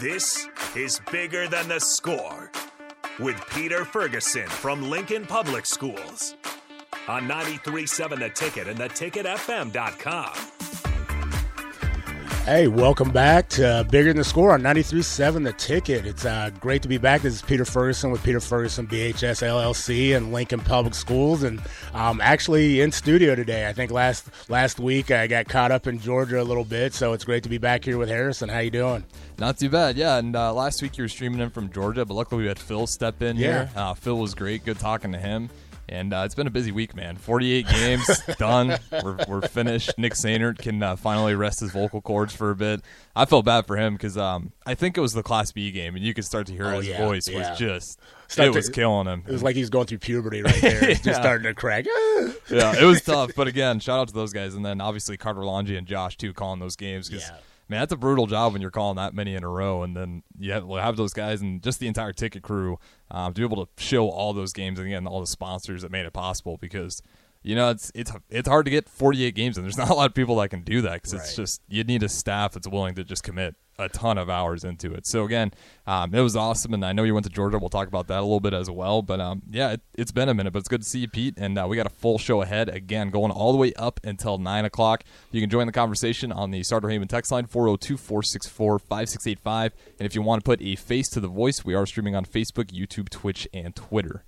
This is Bigger Than the Score with Peter Ferguson from Lincoln Public Schools on 93.7 The Ticket and theticketfm.com. Hey, welcome back to Bigger Than the Score on 93.7 The Ticket. It's uh, great to be back. This is Peter Ferguson with Peter Ferguson BHS LLC and Lincoln Public Schools, and um, actually in studio today. I think last last week I got caught up in Georgia a little bit, so it's great to be back here with Harrison. How you doing? Not too bad, yeah. And uh, last week you were streaming in from Georgia, but luckily we had Phil step in Yeah. here. Uh, Phil was great, good talking to him. And uh, it's been a busy week, man. 48 games done. We're, we're finished. Nick Sainert can uh, finally rest his vocal cords for a bit. I felt bad for him because um, I think it was the Class B game, and you could start to hear Oh, his yeah, voice yeah. was just Start it was killing him. It was like he's going through puberty right there. It's just starting to crack. yeah, it was tough. But again, shout out to those guys, and then obviously Carter Longy and Josh too calling those games because Yeah. Man, that's a brutal job when you're calling that many in a row, and then you have, have those guys and just the entire ticket crew um, to be able to show all those games and again all the sponsors that made it possible because. You know, it's it's it's hard to get 48 games, and there's not a lot of people that can do that because it's just you need a staff that's willing to just commit a ton of hours into it. So again, um, it was awesome, and I know you went to Georgia. We'll talk about that a little bit as well. But um, yeah, it, it's been a minute, but it's good to see you, Pete. And uh, we got a full show ahead again, going all the way up until nine o'clock. You can join the conversation on the Sartor Hamann text line 402-464-5685. And if you want to put a face to the voice, we are streaming on Facebook, YouTube, Twitch, and Twitter.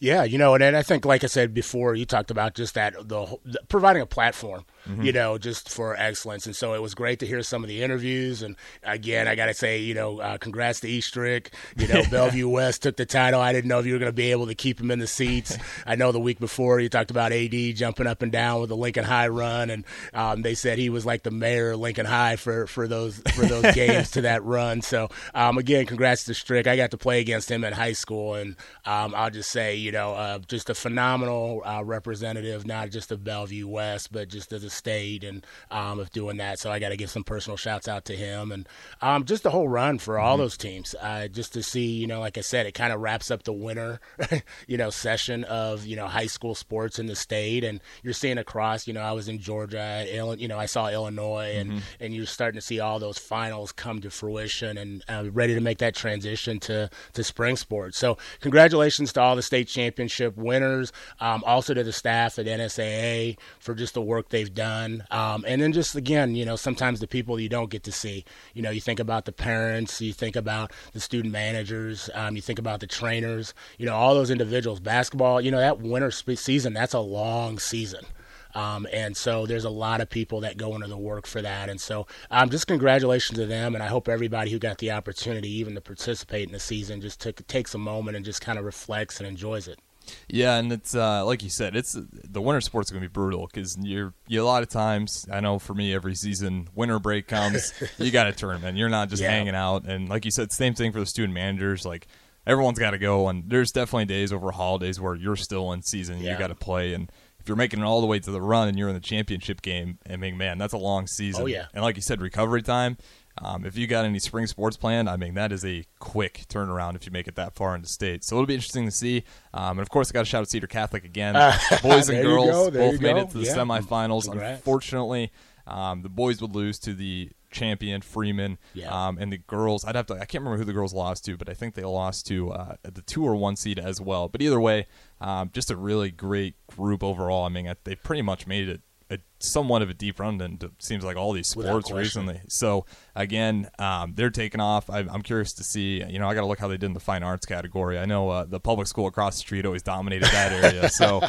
Yeah, you know, and then I think, like I said before, you talked about just that the, the providing a platform, you know, just for excellence, and so it was great to hear some of the interviews. And again, I got to say, you know, uh, congrats to Eastrick. You know, Bellevue West took the title. I didn't know if you were going to be able to keep him in the seats. I know the week before you talked about AD jumping up and down with the Lincoln High run, and um, they said he was like the mayor of Lincoln High for for those for those games to that run. So um, again, congrats to Strick. I got to play against him in high school, and um, I'll just say, you know, uh, just a phenomenal uh, representative, not just of Bellevue West, but just as a state and um, of doing that. So I got to give some personal shouts out to him and um, just the whole run for all those teams. Uh, just to see, you know, like I said, it kind of wraps up the winter, you know, session of you know high school sports in the state, and you're seeing across. You know, I was in Georgia, you know, I saw Illinois, and and you're starting to see all those finals come to fruition and uh, ready to make that transition to to spring sports. So congratulations to all the state championship winners, um, also to the staff at NSAA for just the work they've done, um, and then just again, you know, sometimes the people you don't get to see. You know, you think about the parents, you think about the student managers, um, you think about the trainers. You know, all those individuals. Basketball, you know, that winter season, that's a long season. Um, and so there's a lot of people that go into the work for that. And so um, just congratulations to them. And I hope everybody who got the opportunity even to participate in the season just took, takes a moment and just kind of reflects and enjoys it. Yeah, and it's uh, like you said, it's the winter sports going to be brutal because you're you a lot of times. I know for me, every season, winter break comes, you got a tournament. You're not just Yeah. hanging out, and like you said, same thing for the student managers. Like everyone's got to go, and there's definitely days over holidays where you're still in season. You got to play, and if you're making it all the way to the run and you're in the championship game, I mean, man, that's a long season. Oh, yeah. and like you said, recovery time. Um, if you got any spring sports planned, I mean that is a quick turnaround if you make it that far into state. So it'll be interesting to see. Um, and of course, I got to shout out Cedar Catholic again. Boys and girls go, both made go. it to the Yeah. semifinals. Congrats. Unfortunately, um, the boys would lose to the champion Freeman, Yeah. um, and the girls. I'd have to. I can't remember who the girls lost to, but I think they lost to uh, the two or one seed as well. But either way, um, just a really great group overall. I mean, they pretty much made it. A, somewhat of a deep run than it seems like all these sports recently. So again, um, they're taking off. I, I'm curious to see. You know, I got to look how they did in the fine arts category. I know uh, the public school across the street always dominated that area. So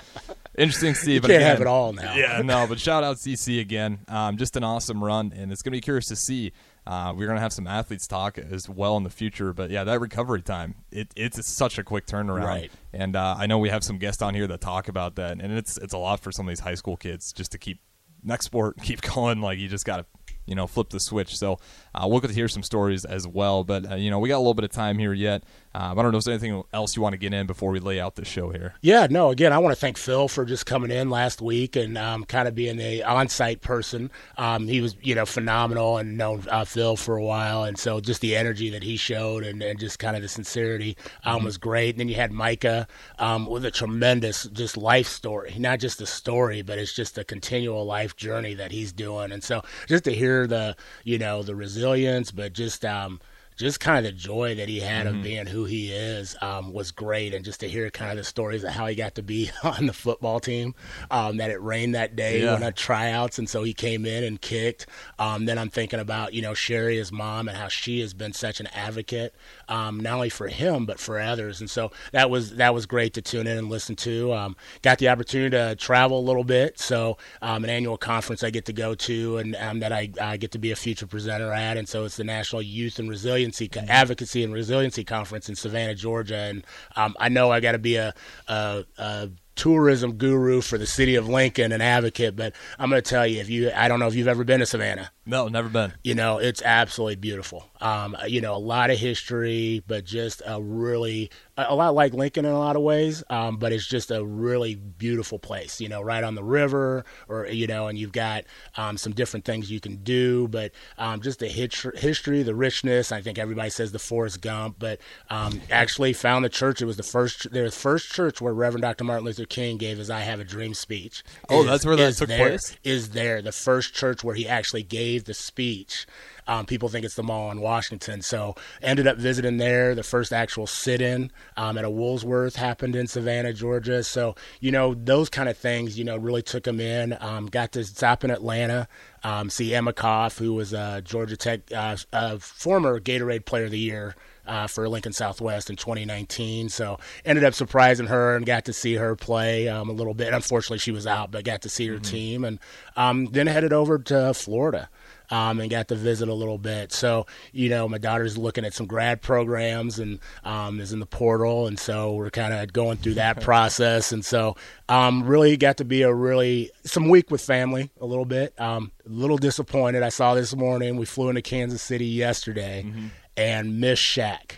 interesting to see. You but can't again, have it all now. Yeah, no, but shout out CC again. Um, just an awesome run, and it's going to be curious to see. Uh, we're going to have some athletes talk as well in the future, but yeah, that recovery time, it, it's such a quick turnaround. Right. And uh, I know we have some guests on here that talk about that, and it's it's a lot for some of these high school kids just to keep next sport, keep going. Like you just got to you know flip the switch. So uh, we'll get to hear some stories as well. But uh, you know we got a little bit of time here yet. Um, I don't know if there's anything else you want to get in before we lay out the show here. Yeah, no, again, I want to thank Phil for just coming in last week and um, kind of being the on site person. Um, he was, you know, phenomenal and known uh, Phil for a while. And so just the energy that he showed and, and just kind of the sincerity um, was great. And then you had Micah um, with a tremendous just life story, not just a story, but it's just a continual life journey that he's doing. And so just to hear the, you know, the resilience, but just, um, just kind of the joy that he had mm-hmm. of being who he is um, was great. And just to hear kind of the stories of how he got to be on the football team, um, that it rained that day yeah. when I tryouts, and so he came in and kicked. Um, then I'm thinking about you know Sherry, his mom, and how she has been such an advocate, um, not only for him but for others. And so that was that was great to tune in and listen to. Um, got the opportunity to travel a little bit, so um, an annual conference I get to go to, and that I, I get to be a future presenter at, and so it's the National Youth and Resiliency Advocacy and Resiliency Conference in Savannah, Georgia, and um, I know I got to be a, a, a tourism guru for the city of Lincoln and advocate, but I'm going to tell you if you I don't know if you've ever been to Savannah. No, never been. You know, it's absolutely beautiful. Um, you know, a lot of history, but just a really a lot like Lincoln in a lot of ways. Um, but it's just a really beautiful place. You know, right on the river, or you know, and you've got um, some different things you can do. But um, just the hit- history, the richness. I think everybody says the Forrest Gump, but um, actually found the church. It was the first, the first church where Reverend Dr. Martin Luther King gave his "I Have a Dream" speech. Oh, is, that's where that took there, place. Is there the first church where he actually gave gave the speech. Um, people think it's the mall in Washington. So ended up visiting there. The first actual sit-in um, at a Woolworth happened in Savannah, Georgia. So you know those kind of things, you know, really took them in. Um, got to stop in Atlanta, um, see Emma Koff, who was a Georgia Tech uh, a former Gatorade Player of the Year. Uh, for Lincoln Southwest in 2019. So ended up surprising her and got to see her play um, a little bit. Unfortunately, she was out, but got to see her mm-hmm. team and um, then headed over to Florida um, and got to visit a little bit. So, you know, my daughter's looking at some grad programs and um, is in the portal. And so we're kind of going through that process. And so um, really got to be a really, some week with family a little bit. Um, a little disappointed. I saw this morning, we flew into Kansas City yesterday mm-hmm. and missed Shaq.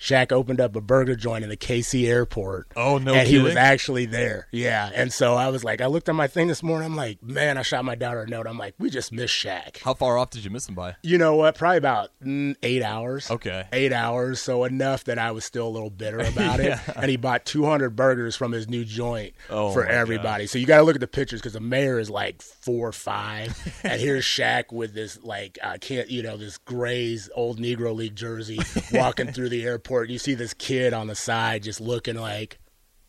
Shaq opened up a burger joint in the KC airport. Oh no! And kidding? he was actually there. Yeah. And so I was like, I looked at my thing this morning. I'm like, man, I shot my daughter a note. I'm like, we just missed Shaq. How far off did you miss him by? You know what? Probably about mm, eight hours. Okay. Eight hours. So enough that I was still a little bitter about yeah. it. And he bought 200 burgers from his new joint oh, for everybody. God. So you got to look at the pictures because the mayor is like four or five, and here's Shaq with this like I uh, can't you know this Gray's old Negro League jersey walking through the airport. You see this kid on the side just looking like.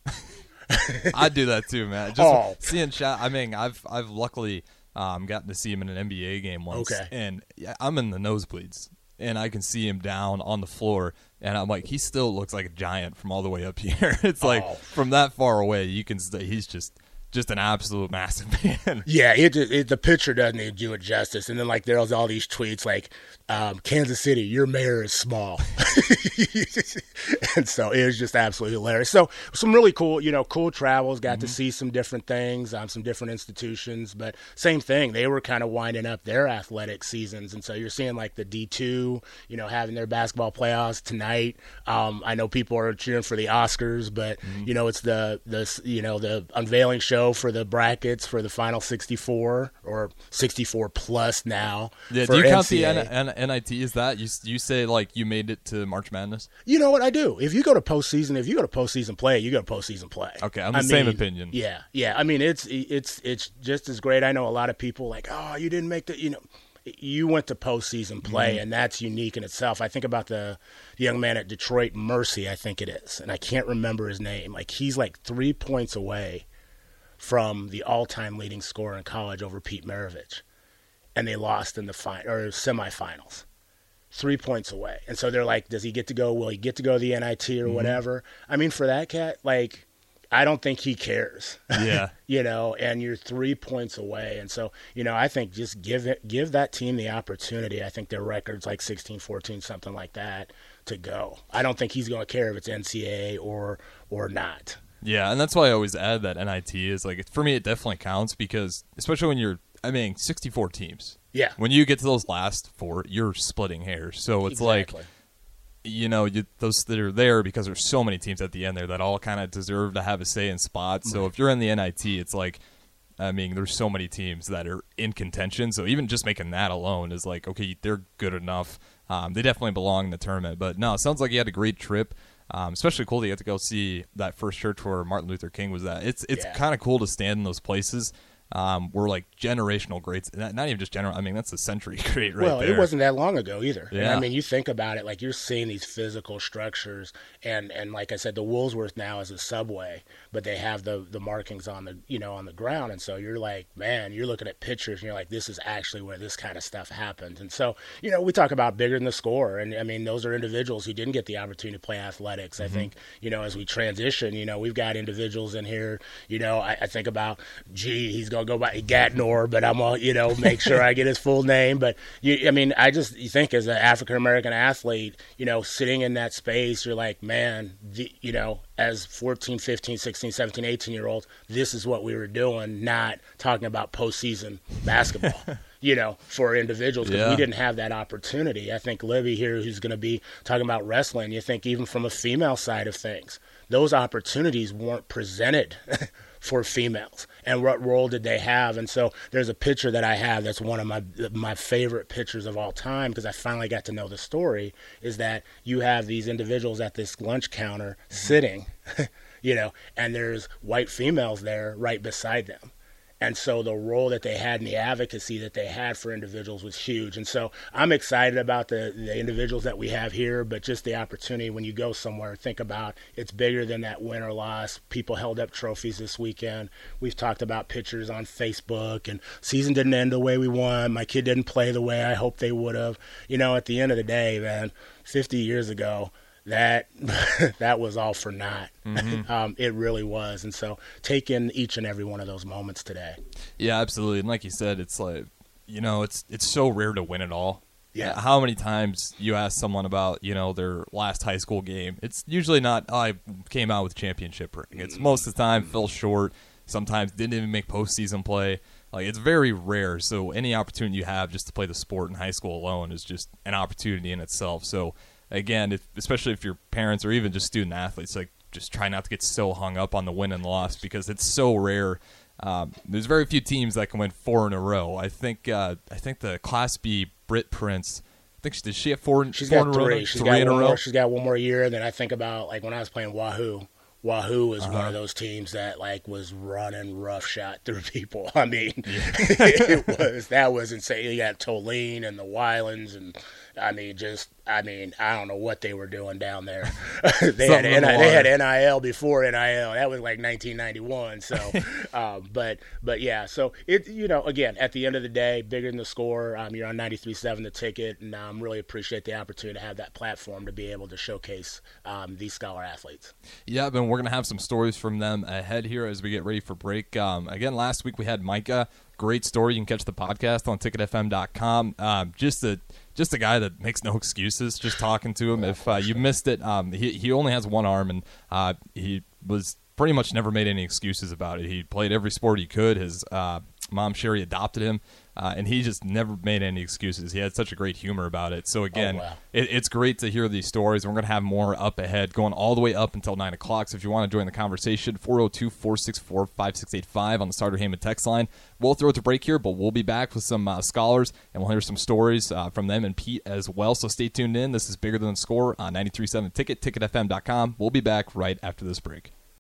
I do that too, man. Just oh. seeing Shaq. I mean, I've I've luckily um, gotten to see him in an NBA game once, okay. and I'm in the nosebleeds, and I can see him down on the floor, and I'm like, he still looks like a giant from all the way up here. it's like oh. from that far away, you can. He's just just an absolute massive man. Yeah, it, it, the picture doesn't even do it justice. And then like there's all these tweets like, um, "Kansas City, your mayor is small," and so it was just absolutely hilarious. So some really cool, you know, cool travels. Got mm-hmm. to see some different things, um, some different institutions. But same thing, they were kind of winding up their athletic seasons, and so you're seeing like the D two, you know, having their basketball playoffs tonight. Um, I know people are cheering for the Oscars, but mm-hmm. you know, it's the the you know the unveiling show for the brackets for the final 64 or 64 plus now. Yeah, do you count the N- N- NIT? Is that you? You say like you made it to March Madness? You know what I do? If you go to postseason, if you go to postseason play, you go to postseason play. Okay, I'm the I same mean, opinion. Yeah, yeah. I mean, it's it's it's just as great. I know a lot of people like, oh, you didn't make the, you know you went to postseason play, mm-hmm. and that's unique in itself. I think about the, young man at Detroit Mercy, I think it is, and I can't remember his name. Like he's like three points away from the all-time leading scorer in college over Pete Maravich, and they lost in the final or semifinals, three points away. And so they're like, does he get to go? Will he get to go to the NIT or mm-hmm. whatever? I mean, for that cat, like. I don't think he cares. Yeah. you know, and you're three points away. And so, you know, I think just give it, give that team the opportunity. I think their record's like 16, 14, something like that to go. I don't think he's going to care if it's NCAA or, or not. Yeah, and that's why I always add that NIT is like for me it definitely counts because especially when you're I mean 64 teams. Yeah. When you get to those last four, you're splitting hairs. So it's exactly. like you know, you, those that are there because there's so many teams at the end there that all kind of deserve to have a say in spots. So if you're in the NIT, it's like I mean, there's so many teams that are in contention. So even just making that alone is like, okay, they're good enough. Um, they definitely belong in the tournament. But no, it sounds like you had a great trip. Um, especially cool that you get to go see that first church where Martin Luther King was at. It's it's yeah. kind of cool to stand in those places um, were like generational greats. Not, not even just general. I mean, that's a century great right well, there. it wasn't that long ago either. And Yeah. I mean, you think about it, like you're seeing these physical structures, and and like I said, the Woolsworth now is a subway, but they have the the markings on the you know on the ground, and so you're like, man, you're looking at pictures, and you're like, this is actually where this kind of stuff happened. And so you know, we talk about bigger than the score, and I mean, those are individuals who didn't get the opportunity to play athletics. I think you know, as we transition, you know, we've got individuals in here. You know, I, I think about, gee, he's gonna go by Gatnor, but I'm gonna you know make sure I get his full name. But you, I mean, I just you think as an African American athlete, you know, sitting in that space, you're like, man, the, you know, as 14, 15, 16, 17, 18 year olds, this is what we were doing, not talking about postseason basketball. You know, for individuals, because Yeah. we didn't have that opportunity. I think Libby here, who's going to be talking about wrestling, you think even from a female side of things, those opportunities weren't presented for females. And what role did they have? And so there's a picture that I have that's one of my my favorite pictures of all time because I finally got to know the story. Is that you have these individuals at this lunch counter mm-hmm. sitting, you know, and there's white females there right beside them. And so the role that they had and the advocacy that they had for individuals was huge. And so I'm excited about the, the individuals that we have here, but just the opportunity when you go somewhere, think about it's bigger than that win or loss. People held up trophies this weekend. We've talked about pictures on Facebook and season didn't end the way we want. My kid didn't play the way I hoped they would have. You know, at the end of the day, man, 50 years ago, that that was all for naught. Mm-hmm. um, it really was. And so take in each and every one of those moments today. Yeah, absolutely. And like you said, it's like you know, it's it's so rare to win it all. Yeah. Uh, how many times you ask someone about you know their last high school game? It's usually not. Oh, I came out with championship ring. It's mm. most of the time mm. fell short. Sometimes didn't even make postseason play. Like it's very rare. So any opportunity you have just to play the sport in high school alone is just an opportunity in itself. So again, if, especially if your parents or even just student athletes, like just try not to get so hung up on the win and loss because it's so rare. Um, there's very few teams that can win four in a row. I think uh, I think the Class B Britt Prince. I think she did she have four? She's four got in a row? three. She's three got in a one row. more. She's got one more year. And then I think about like when I was playing Wahoo. Wahoo was Uh-huh. one of those teams that like was running rough shot through people. I mean, it was that was insane. You got Toline and the Wylands, and I mean, just I mean, I don't know what they were doing down there. they had they had. NIL before NIL. That was like 1991. So, um, but but yeah. So it you know again at the end of the day, bigger than the score. Um, you're on 93.7 the ticket, and um, really appreciate the opportunity to have that platform to be able to showcase um, these scholar athletes. Yeah, and we're gonna have some stories from them ahead here as we get ready for break. Um, again, last week we had Micah. Great story. You can catch the podcast on ticketfm.com. Um, just a just a guy that makes no excuses. Just talking to him. If uh, you missed it, um, he he only has one arm, and uh, he was pretty much never made any excuses about it. He played every sport he could. His uh, mom Sherry adopted him, uh, and he just never made any excuses. He had such a great humor about it. So again, wow. it, it's great to hear these stories. We're going to have more up ahead, going all the way up until 9 o'clock. So if you want to join the conversation, 402 464 5685 on the Sartor Hamann text line. We'll throw it to break here, but we'll be back with some uh, scholars and we'll hear some stories uh, from them and Pete as well. So stay tuned in. This is Bigger Than the Score on 93.7 Ticket, ticketfm.com. We'll be back right after this break.